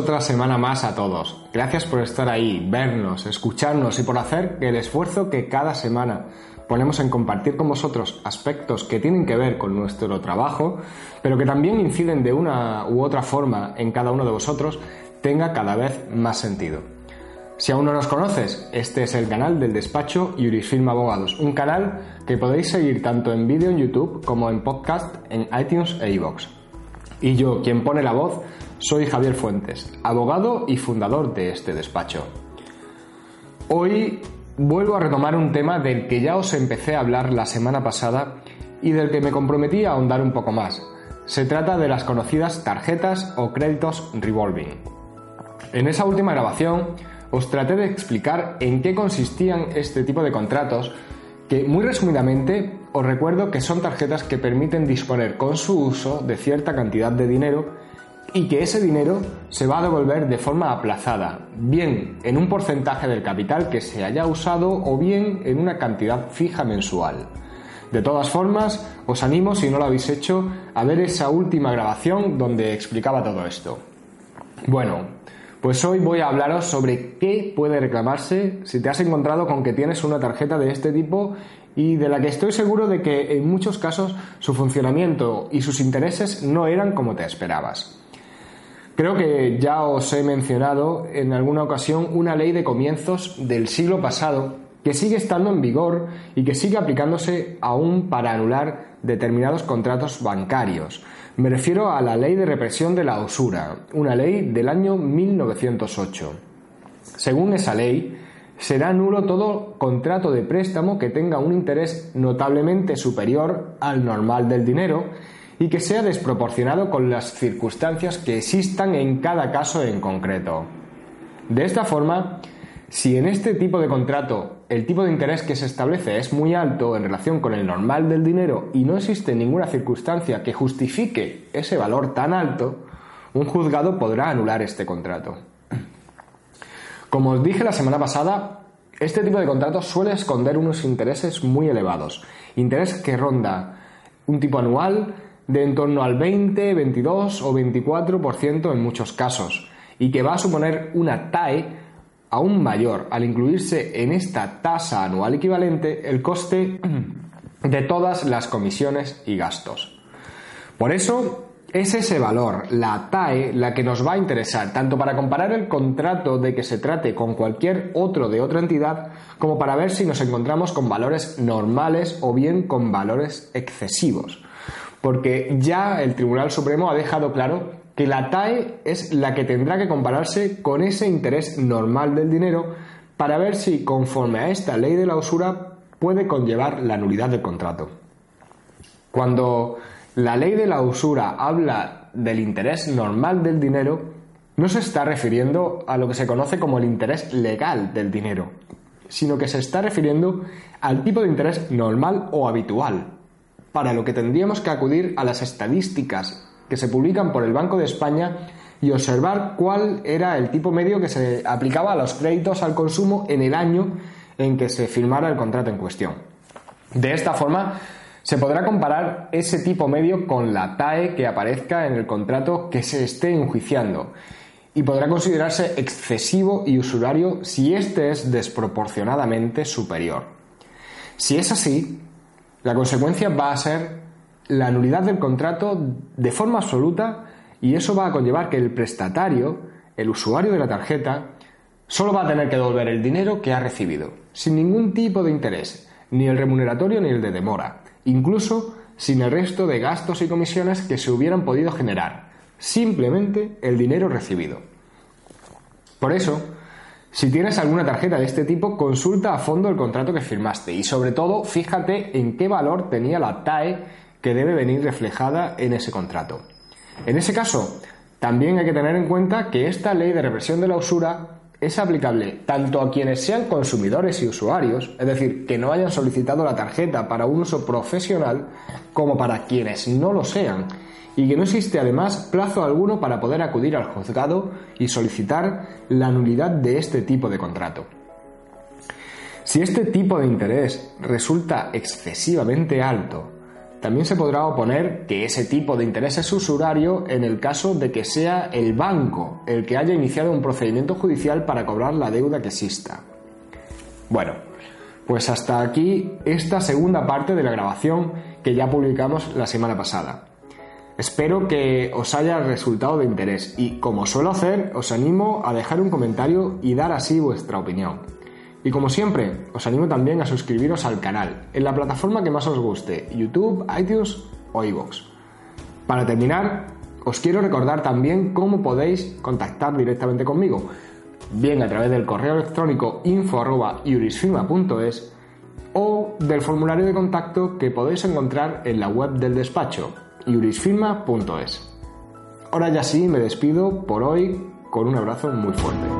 Otra semana más a todos. Gracias por estar ahí, vernos, escucharnos y por hacer el esfuerzo que cada semana ponemos en compartir con vosotros aspectos que tienen que ver con nuestro trabajo, pero que también inciden de una u otra forma en cada uno de vosotros, tenga cada vez más sentido. Si aún no nos conoces, este es el canal del despacho Jurisfilm Abogados, un canal que podéis seguir tanto en vídeo en YouTube como en podcast en iTunes e iVoox. Y yo, quien pone la voz, soy Javier Fuentes, abogado y fundador de este despacho. Hoy vuelvo a retomar un tema del que ya os empecé a hablar la semana pasada y del que me comprometí a ahondar un poco más. Se trata de las conocidas tarjetas o créditos revolving. En esa última grabación os traté de explicar en qué consistían este tipo de contratos que muy resumidamente os recuerdo que son tarjetas que permiten disponer con su uso de cierta cantidad de dinero y que ese dinero se va a devolver de forma aplazada, bien en un porcentaje del capital que se haya usado o bien en una cantidad fija mensual. De todas formas, os animo, si no lo habéis hecho, a ver esa última grabación donde explicaba todo esto. Bueno, pues hoy voy a hablaros sobre qué puede reclamarse si te has encontrado con que tienes una tarjeta de este tipo y de la que estoy seguro de que en muchos casos su funcionamiento y sus intereses no eran como te esperabas. Creo que ya os he mencionado en alguna ocasión una ley de comienzos del siglo pasado que sigue estando en vigor y que sigue aplicándose aún para anular determinados contratos bancarios. Me refiero a la ley de represión de la usura, una ley del año 1908. Según esa ley, será nulo todo contrato de préstamo que tenga un interés notablemente superior al normal del dinero y que sea desproporcionado con las circunstancias que existan en cada caso en concreto. De esta forma, si en este tipo de contrato el tipo de interés que se establece es muy alto en relación con el normal del dinero y no existe ninguna circunstancia que justifique ese valor tan alto, un juzgado podrá anular este contrato. Como os dije la semana pasada, este tipo de contrato suele esconder unos intereses muy elevados, interés que ronda un tipo anual de en torno al 20, 22 o 24% en muchos casos, y que va a suponer una TAE aún mayor al incluirse en esta tasa anual equivalente el coste de todas las comisiones y gastos. Por eso es ese valor, la TAE, la que nos va a interesar, tanto para comparar el contrato de que se trate con cualquier otro de otra entidad, como para ver si nos encontramos con valores normales o bien con valores excesivos porque ya el Tribunal Supremo ha dejado claro que la TAE es la que tendrá que compararse con ese interés normal del dinero para ver si, conforme a esta ley de la usura, puede conllevar la nulidad del contrato. Cuando la ley de la usura habla del interés normal del dinero, no se está refiriendo a lo que se conoce como el interés legal del dinero, sino que se está refiriendo al tipo de interés normal o habitual, para lo que tendríamos que acudir a las estadísticas que se publican por el Banco de España y observar cuál era el tipo medio que se aplicaba a los créditos al consumo en el año en que se firmara el contrato en cuestión. De esta forma, se podrá comparar ese tipo medio con la TAE que aparezca en el contrato que se esté enjuiciando y podrá considerarse excesivo y usurario si éste es desproporcionadamente superior. Si es así, la consecuencia va a ser la nulidad del contrato de forma absoluta y eso va a conllevar que el prestatario, el usuario de la tarjeta, solo va a tener que devolver el dinero que ha recibido, sin ningún tipo de interés, ni el remuneratorio ni el de demora, incluso sin el resto de gastos y comisiones que se hubieran podido generar, simplemente el dinero recibido. Por eso, si tienes alguna tarjeta de este tipo, consulta a fondo el contrato que firmaste y sobre todo fíjate en qué valor tenía la TAE que debe venir reflejada en ese contrato. En ese caso, también hay que tener en cuenta que esta ley de represión de la usura es aplicable tanto a quienes sean consumidores y usuarios, es decir, que no hayan solicitado la tarjeta para un uso profesional, como para quienes no lo sean y que no existe además plazo alguno para poder acudir al juzgado y solicitar la nulidad de este tipo de contrato. Si este tipo de interés resulta excesivamente alto, También se podrá oponer que ese tipo de interés es usurario en el caso de que sea el banco el que haya iniciado un procedimiento judicial para cobrar la deuda que exista. Bueno, pues hasta aquí esta segunda parte de la grabación que ya publicamos la semana pasada. Espero que os haya resultado de interés y, como suelo hacer, os animo a dejar un comentario y dar así vuestra opinión. Y como siempre, os animo también a suscribiros al canal, en la plataforma que más os guste, YouTube, iTunes o iVoox. Para terminar, os quiero recordar también cómo podéis contactar directamente conmigo, bien a través del correo electrónico info.jurisfirma.es o del formulario de contacto que podéis encontrar en la web del despacho, jurisfirma.es. Ahora ya sí, me despido por hoy con un abrazo muy fuerte.